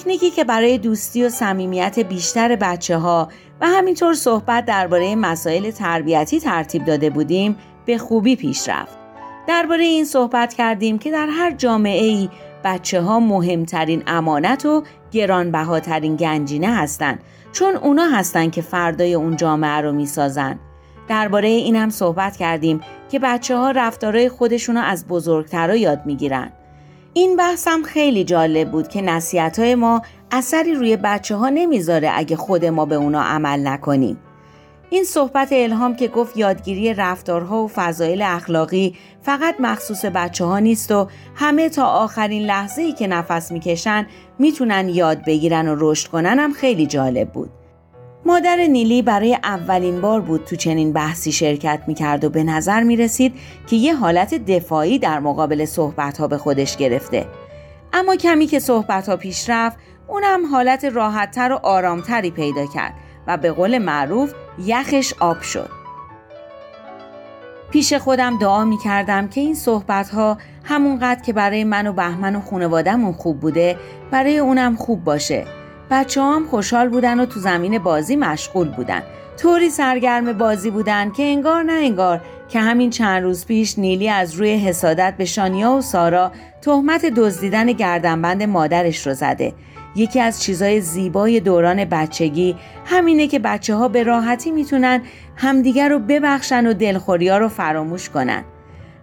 پیکنیکی که برای دوستی و صمیمیت بیشتر بچه ها و همینطور صحبت درباره مسائل تربیتی ترتیب داده بودیم به خوبی پیش رفت. درباره این صحبت کردیم که در هر جامعه ای بچه ها مهمترین امانت و گرانبهاترین گنجینه هستند چون اونا هستند که فردای اون جامعه رو می‌سازن. درباره این هم صحبت کردیم که بچه ها رفتارای خودشون رو از بزرگترها یاد می‌گیرن. این بحثم خیلی جالب بود که نصیحت های ما اثری روی بچه ها نمی‌ذاره اگه خود ما به اونا عمل نکنیم. این صحبت الهام که گفت یادگیری رفتارها و فضایل اخلاقی فقط مخصوص بچه ها نیست و همه تا آخرین لحظه ای که نفس می‌کشن می‌تونن یاد بگیرن و رشد کنن هم خیلی جالب بود. مادر نیلی برای اولین بار بود تو چنین بحثی شرکت می‌کرد و به نظر می‌رسید که یه حالت دفاعی در مقابل صحبت ها به خودش گرفته. اما کمی که صحبت ها پیش رفت اونم حالت راحتتر و آرامتری پیدا کرد و به قول معروف یخش آب شد. پیش خودم دعا می کردم که این صحبت ها همونقدر که برای من و بهمن و خانوادهمون خوب بوده برای اونم خوب باشه بچه هم خوشحال بودن و تو زمین بازی مشغول بودن. طوری سرگرم بازی بودن که انگار نه انگار که همین چند روز پیش نیلی از روی حسادت به شانیا و سارا تهمت دزدیدن گردنبند مادرش رو زده. یکی از چیزای زیبای دوران بچگی همینه که بچه ها به راحتی می‌تونن همدیگر رو ببخشن و دلخوریا رو فراموش کنن.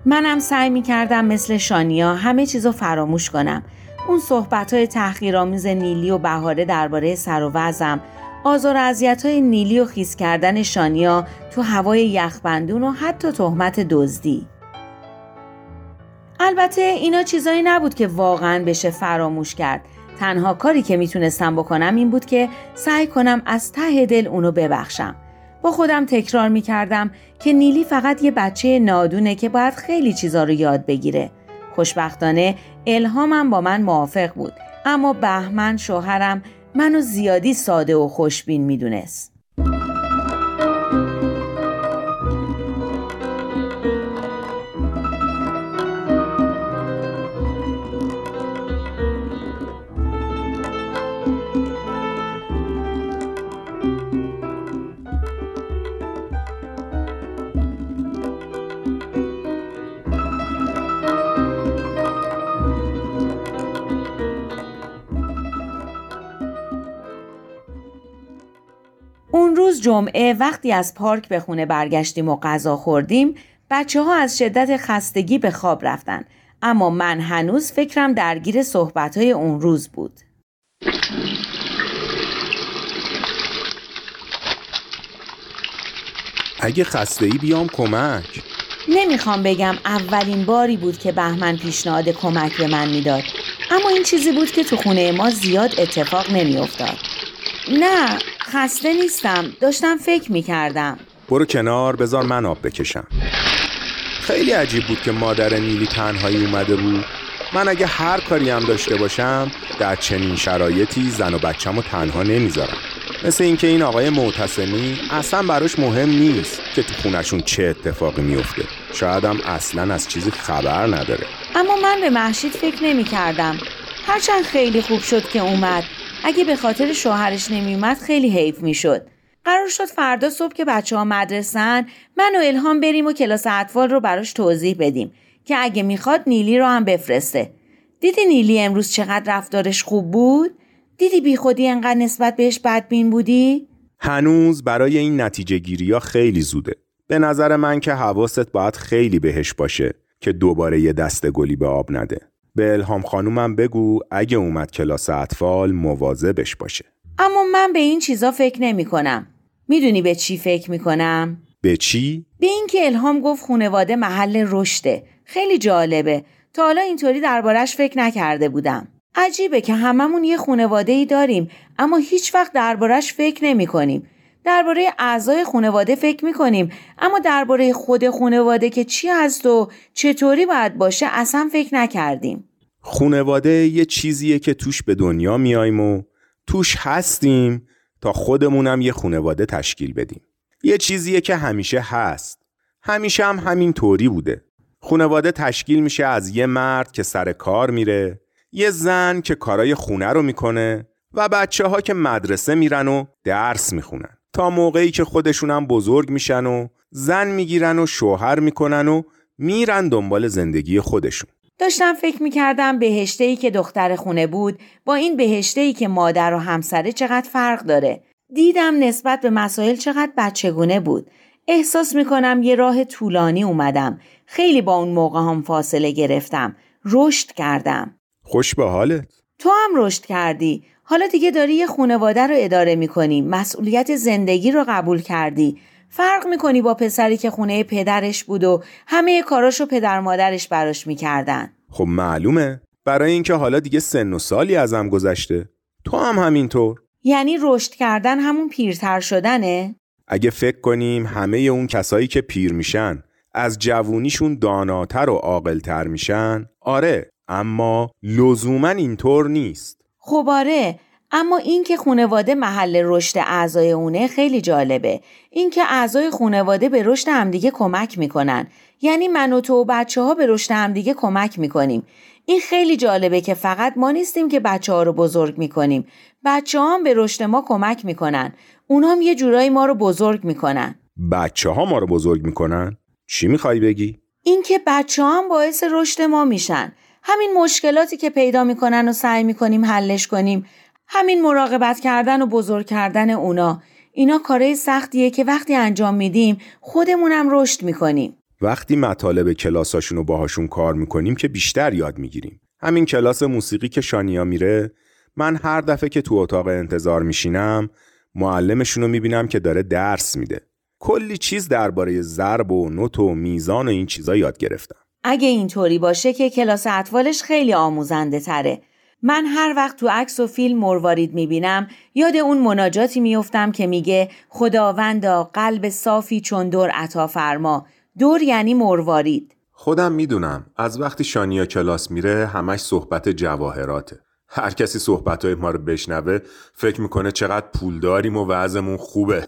منم سعی می‌کردم مثل شانیا همه چیز رو فراموش کنم. اون صحبت های تحقیرآمیز نیلی و بهاره درباره سر و وزم آزار و های نیلی و خیز کردن شانیا تو هوای یخبندون و حتی تهمت دزدی. البته اینا چیزایی نبود که واقعا بشه فراموش کرد. تنها کاری که می‌تونستم بکنم این بود که سعی کنم از ته دل اونو ببخشم. با خودم تکرار می‌کردم که نیلی فقط یه بچه نادونه که باید خیلی چیزا رو یاد بگیره. خوشبختانه الهامم با من موافق بود. اما بهمن شوهرم منو زیادی ساده و خوشبین می‌دونست. جمعه وقتی از پارک به خونه برگشتیم و غذا خوردیم بچه ها از شدت خستگی به خواب رفتن. اما من هنوز فکرم درگیر صحبت های اون روز بود. اگه خسته ای بیام کمک. نمی‌خوام بگم اولین باری بود که بهمن پیشنهاد کمک به من می‌داد. اما این چیزی بود که تو خونه ما زیاد اتفاق نمیافتاد. نه خسته نیستم. داشتم فکر می‌کردم. برو کنار بذار من آب بکشم. خیلی عجیب بود که مادر نیلی تنهایی اومده بود. من اگه هر کاری هم داشته باشم در چنین شرایطی زن و بچم رو تنها نمی‌ذارم. مثل اینکه این آقای معتصمی اصلا براش مهم نیست که تو خونشون چه اتفاقی میفته شاید هم اصلا از چیزی خبر نداره. اما من به محشید فکر نمی کردم هرچند خیلی خوب شد که اومد. اگه به خاطر شوهرش نمیومد خیلی حیف می‌شد. قرار شد فردا صبح که بچه ها مدرسن من و الهام بریم و کلاس اطفال رو براش توضیح بدیم که اگه می‌خواد نیلی رو هم بفرسته. دیدی نیلی امروز چقدر رفتارش خوب بود؟ دیدی بیخودی انقدر نسبت بهش بدبین بودی؟ هنوز برای این نتیجه گیری ها خیلی زوده. به نظر من که حواست باید خیلی بهش باشه که دوباره یه دست گلی به آب نده. به الهام خانومم بگو اگه اومد کلاس اطفال مواظبش باشه اما من به این چیزا فکر نمی کنم. می‌دونی به چی فکر می کنم؟ به چی؟ به اینکه الهام گفت خونواده محل رشده. خیلی جالبه. تا حالا اینطوری دربارش فکر نکرده بودم. عجیبه که هممون یه خونواده ای داریم اما هیچ وقت دربارش فکر نمی کنیم. درباره اعضای خانواده فکر می کنیم اما درباره خود خانواده که چی هست و چطوری باید باشه اصلا فکر نکردیم. خونواده یه چیزیه که توش به دنیا میایم و توش هستیم تا خودمونم یه خونواده تشکیل بدیم. یه چیزیه که همیشه هست. همیشه هم همین طوری بوده. خونواده تشکیل میشه از یه مرد که سر کار میره، یه زن که کارای خونه رو می‌کنه و بچه ها که مدرسه میرن و درس می‌خونن. تا موقعی که خودشونم بزرگ میشن و زن می‌گیرن و شوهر می‌کنن و میرن دنبال زندگی خودشون. داشتم فکر می‌کردم بهشته ای که دختر خونه بود با این بهشته ای که مادر و همسره چقدر فرق داره. دیدم نسبت به مسائل چقدر بچگونه بود. احساس می‌کنم یه راه طولانی اومدم. خیلی با اون موقع هم فاصله گرفتم. رشد کردم. خوش به حالت. تو هم رشد کردی. حالا دیگه داری یه خانواده رو اداره می‌کنی. مسئولیت زندگی رو قبول کردی. فرق می‌کنی با پسری که خونه پدرش بود و همه کاراشو پدر مادرش براش می‌کردن. خب معلومه. برای اینکه حالا دیگه سن و سالی ازم گذشته. تو هم همینطور. یعنی رشد کردن همون پیرتر شدنه؟ اگه فکر کنیم همه اون کسایی که پیر میشن از جوونیشون داناتر و عاقلتر میشن آره اما لزوما اینطور نیست خب آره اما اینکه خونواده محل رشد اعضای اونه خیلی جالبه. اینکه اعضای خونواده به رشد همدیگه کمک می‌کنن. یعنی من و تو و بچه ها به رشد همدیگه کمک می‌کنیم. این خیلی جالبه که فقط ما نیستیم که بچه ها رو بزرگ می‌کنیم. بچه ها هم به رشد ما کمک می‌کنن. اونا هم یه جورایی ما رو بزرگ می‌کنن. بچه ها ما رو بزرگ می‌کنن؟ چی می‌خوای بگی؟ اینکه بچه ها هم باعث رشد ما میشن. همین مشکلاتی که پیدا می‌کنن و سعی می‌کنیم حلش کنیم همین مراقبت کردن و بزرگ کردن اونا. اینا کارهای سختیه که وقتی انجام میدیم خودمونم رشد می‌کنیم. وقتی مطالب کلاساشون رو باهاشون کار می‌کنیم که بیشتر یاد می‌گیریم. همین کلاس موسیقی که شانیا میره من هر دفعه که تو اتاق انتظار میشینم معلمشون رو می‌بینم که داره درس میده. کلی چیز درباره ضرب و نوت و میزان و این چیزا یاد گرفتم. اگه اینطوری باشه که کلاس اطفالش خیلی آموزنده تره. من هر وقت تو عکس و فیلم مروارید می‌بینم یاد اون مناجاتی میفتم که میگه خداوندا قلب صافی چون دور عطا فرما. دور یعنی مروارید. خودم می‌دونم از وقتی شانیا کلاس میره همش صحبت جواهراته. هر کسی صحبت های ما رو بشنوه فکر می‌کنه چقدر پول داریم و وضعمون خوبه.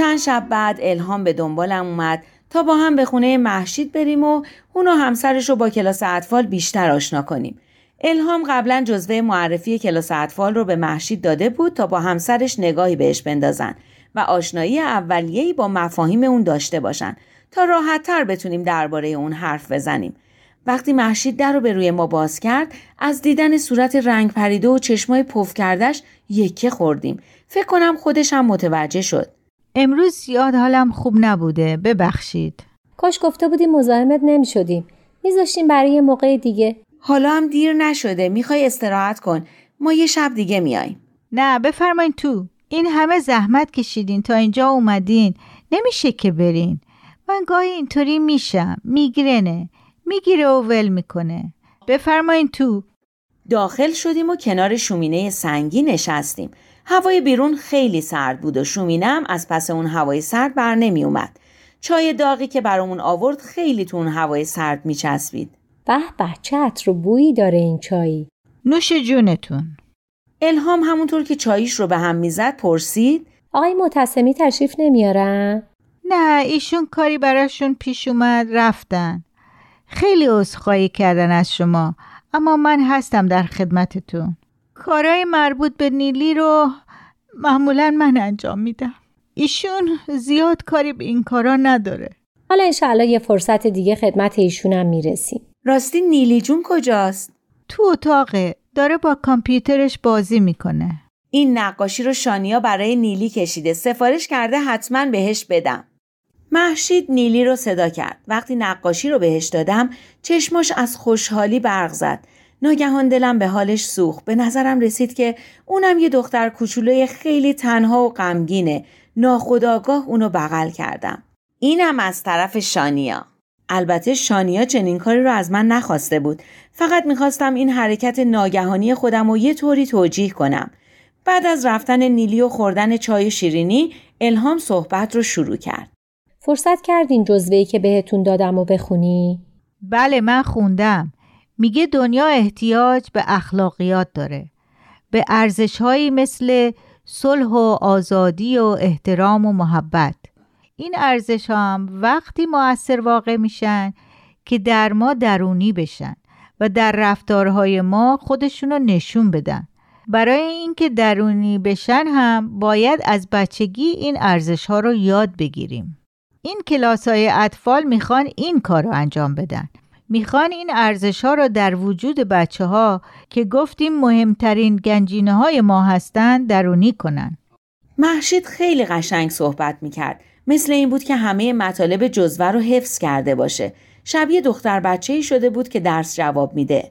چند شب بعد الهام به دنبالم اومد تا با هم به خونه محشید بریم و اون و همسرش رو با کلاس اطفال بیشتر آشنا کنیم. الهام قبلا جزوه معرفی کلاس اطفال رو به محشید داده بود تا با همسرش نگاهی بهش بندازن و آشنایی اولیه‌ای با مفاهیم اون داشته باشن تا راحتتر بتونیم درباره اون حرف بزنیم. وقتی محشید در رو به روی ما باز کرد از دیدن صورت رنگ پریده و چشمای پف کردش یکه خوردیم. فکر کنم خودش هم متوجه شد. امروز زیاد حالم خوب نبوده ببخشید. کاش گفته بودیم مزاحمت نمی شدیم میذاشتیم برای یه موقع دیگه. حالا هم دیر نشده. می‌خوای استراحت کن. ما یه شب دیگه میاییم نه بفرمایین تو. این همه زحمت کشیدین. تا اینجا اومدین. نمیشه که برین. من گاهی اینطوری میشم. میگرنه می‌گیره و ول می‌کنه. بفرمایین تو. داخل شدیم و کنار شومینه سنگی نشستیم هوای بیرون خیلی سرد بود و شومینم از پس اون هوای سرد بر نمی اومد. چای داغی که برامون آورد خیلی تو اون هوای سرد می چسبید. به به چه عطر بویی داره این چایی. نوش جونتون. الهام همونطور که چاییش رو به هم می‌زد پرسید آقای متسمی تشریف نمیارن؟ نه ایشون کاری براشون پیش اومد رفتن. خیلی عذرخواهی کردن از شما اما من هستم در خدمتتون. کارهای مربوط به نیلی رو معمولا من انجام میدم. ایشون زیاد کاری به این کارا نداره. حالا انشاءالله یه فرصت دیگه خدمت ایشونم می‌رسیم. راستی نیلی جون کجاست؟ تو اتاقه. داره با کامپیوترش بازی می‌کنه. این نقاشی رو شانیا برای نیلی کشیده. سفارش کرده حتما بهش بدم. محشید نیلی رو صدا کرد. وقتی نقاشی رو بهش دادم چشماش از خوشحالی برق زد. ناگهان دلم به حالش سوخت. به نظرم رسید که اونم یه دختر کوچولوی خیلی تنها و غمگینه. ناخداگاه اونو بغل کردم. اینم از طرف شانیا. البته شانیا چنین کاری رو از من نخواسته بود. فقط می‌خواستم این حرکت ناگهانی خودم رو یه طوری توجیه کنم. بعد از رفتن نیلی و خوردن چای شیرینی الهام صحبت رو شروع کرد. فرصت کردین جزوهی که بهتون دادم و بخونی؟ بله من خوندم. میگه دنیا احتیاج به اخلاقیات داره. به ارزشهایی مثل صلح و آزادی و احترام و محبت. این ارزش هم وقتی موثر واقع میشن که در ما درونی بشن و در رفتارهای ما خودشونو نشون بدن. برای اینکه درونی بشن هم باید از بچگی این ارزش ها رو یاد بگیریم. این کلاس های اطفال می‌خوان این کار رو انجام بدن. می‌خوان این ارزش ها را در وجود بچه ها که گفتیم مهمترین گنجینه های ما هستند درونی کنن. محشید خیلی قشنگ صحبت می‌کرد. مثل این بود که همه مطالب جزوه رو حفظ کرده باشه. شبیه دختر بچه ای شده بود که درس جواب میده.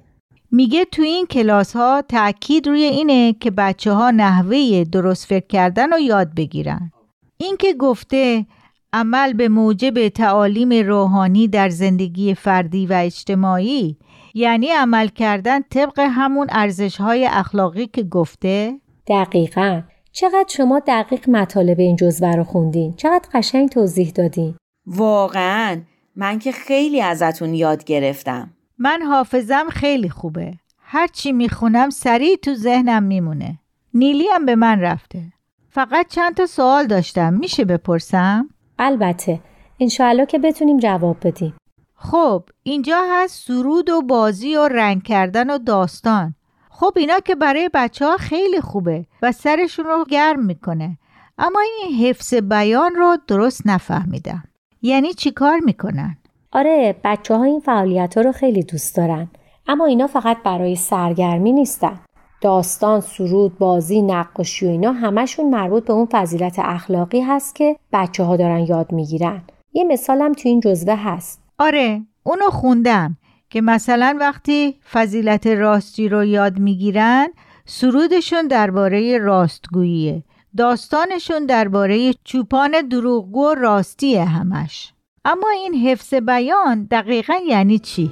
میگه تو این کلاس ها تأکید روی اینه که بچه ها نحوه درست فکر کردن رو یاد بگیرن. این که گفته عمل به موجب تعالیم روحانی در زندگی فردی و اجتماعی یعنی عمل کردن طبق همون ارزش های اخلاقی که گفته؟ دقیقا. چقدر شما دقیق مطالب این جزوه رو خوندین؟ چقدر قشنگ توضیح دادین؟ واقعا. من که خیلی ازتون یاد گرفتم. من حافظم خیلی خوبه. هرچی می‌خونم سریع تو ذهنم میمونه. نیلی هم به من رفته. فقط چند تا سوال داشتم. میشه بپرسم؟ البته انشاءالله که بتونیم جواب بدیم. خب اینجا هست سرود و بازی و رنگ کردن و داستان. خب اینا که برای بچه ها خیلی خوبه و سرشون رو گرم می‌کنه. اما این حفظ بیان رو درست نفهمیدم. یعنی چی کار می‌کنن؟ آره بچه ها این فعالیت ها رو خیلی دوست دارن. اما اینا فقط برای سرگرمی نیستن. داستان، سرود، بازی، نقاشی و اینا همشون مربوط به اون فضیلت اخلاقی هست که بچه ها دارن یاد می‌گیرن. یه مثالم تو این جزوه هست. آره، اونو خوندم که مثلا وقتی فضیلت راستی رو یاد می‌گیرن سرودشون درباره راستگوییه. داستانشون درباره چوپان دروغگو راستیه همش. اما این حفظ بیان دقیقا یعنی چی؟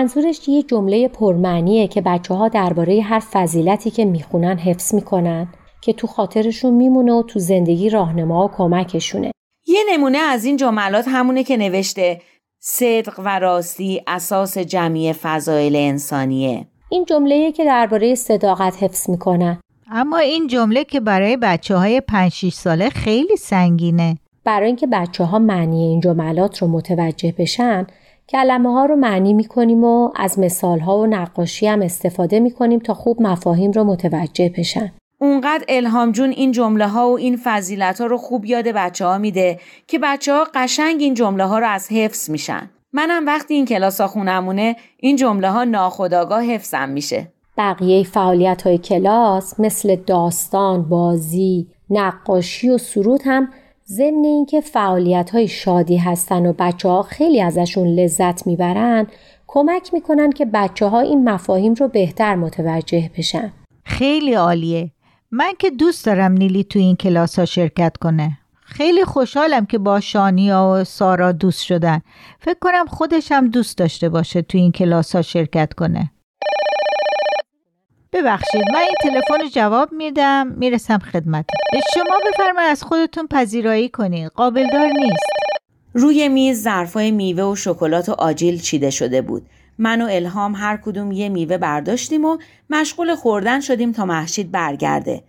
منظورش یه جمله پرمعنیه که بچه ها درباره هر فضیلتی که می‌خونن حفظ می‌کنن که تو خاطرشون میمونه و تو زندگی راهنما و کمکشونه. یه نمونه از این جملات همونه که نوشته صدق و راستی اساس جمعی فضایل انسانیه. این جمله که درباره صداقت حفظ می‌کنن. اما این جمله که برای بچه های 5 ساله خیلی سنگینه. برای اینکه بچه ها معنی این جملات رو متوجه بشن کلمه ها رو معنی می کنیم و از مثال ها و نقاشی هم استفاده می کنیم تا خوب مفاهیم رو متوجه بشن. اونقدر الهام جون این جمله ها و این فضیلت ها رو خوب یاد بچه ها میده که بچه ها قشنگ این جمله ها رو از حفظ میشن. منم وقتی این کلاس ها خونمونه این جمله ها ناخداگاه حفظم میشه. بقیه فعالیت های کلاس مثل داستان، بازی، نقاشی و سرود هم ضمن اینکه فعالیت های شادی هستن و بچه ها خیلی ازشون لذت می‌برن کمک می‌کنن که بچه ها این مفاهیم رو بهتر متوجه بشن. خیلی عالیه. من که دوست دارم نیلی تو این کلاس ها شرکت کنه. خیلی خوشحالم که با شانیا و سارا دوست شدن. فکر کنم خودش هم دوست داشته باشه تو این کلاس ها شرکت کنه. ببخشید من این تلفن جواب میدم می‌رسم خدمت شما بفرمایید از خودتون پذیرایی کنید قابلدار نیست. روی میز ظرفای میوه و شکلات و آجیل چیده شده بود. من و الهام هر کدوم یه میوه برداشتیم و مشغول خوردن شدیم تا محشید برگرده.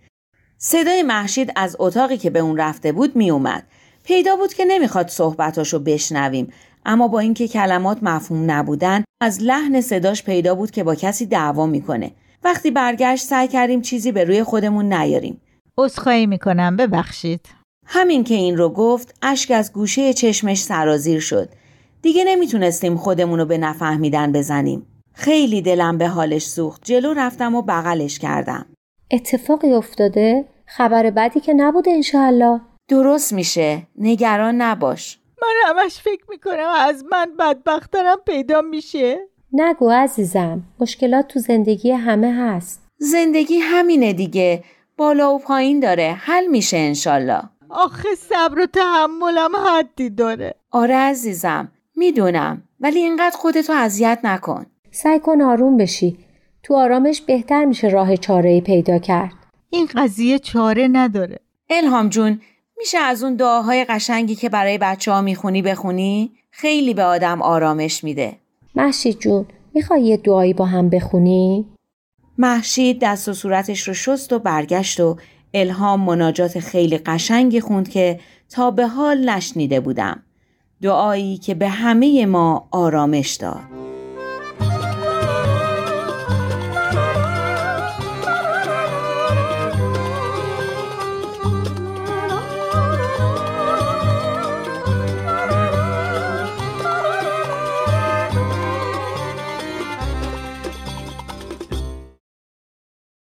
صدای محشید از اتاقی که به اون رفته بود می اومد. پیدا بود که نمی‌خواد صحبتاشو بشنویم اما با اینکه کلمات مفهوم نبودن از لحن صداش پیدا بود که با کسی دعوا می‌کنه. وقتی برگشت سعی کردیم چیزی به روی خودمون نیاریم. عذرخواهی می‌کنم ببخشید. همین که این رو گفت اشک از گوشه چشمش سرازیر شد. دیگه نمی‌تونستیم خودمون رو به نفهمیدن بزنیم. خیلی دلم به حالش سوخت. جلو رفتم و بغلش کردم. اتفاقی افتاده؟ خبر بدی که نبوده انشاءالله. درست میشه. نگران نباش. من همش فکر می‌کنم از من بدبخترم پیدا میشه. نگو عزیزم مشکلات تو زندگی همه هست. زندگی همینه دیگه. بالا و پایین داره. حل میشه انشالله. آخه صبر و تحملم حدی داره. آره عزیزم می‌دونم. ولی اینقدر خودتو اذیت نکن. سعی کن آروم بشی. تو آرامش بهتر میشه راه چاره پیدا کرد. این قضیه چاره نداره. الهام جون میشه از اون دعاهای قشنگی که برای بچه ها می‌خونی بخونی؟ خیلی به آدم آرامش میده. محشید جون می‌خوای یه دعایی با هم بخونی؟ محشید دست و صورتش رو شست و برگشت و الهام مناجات خیلی قشنگی خوند که تا به حال نشنیده بودم دعایی که به همه ما آرامش داد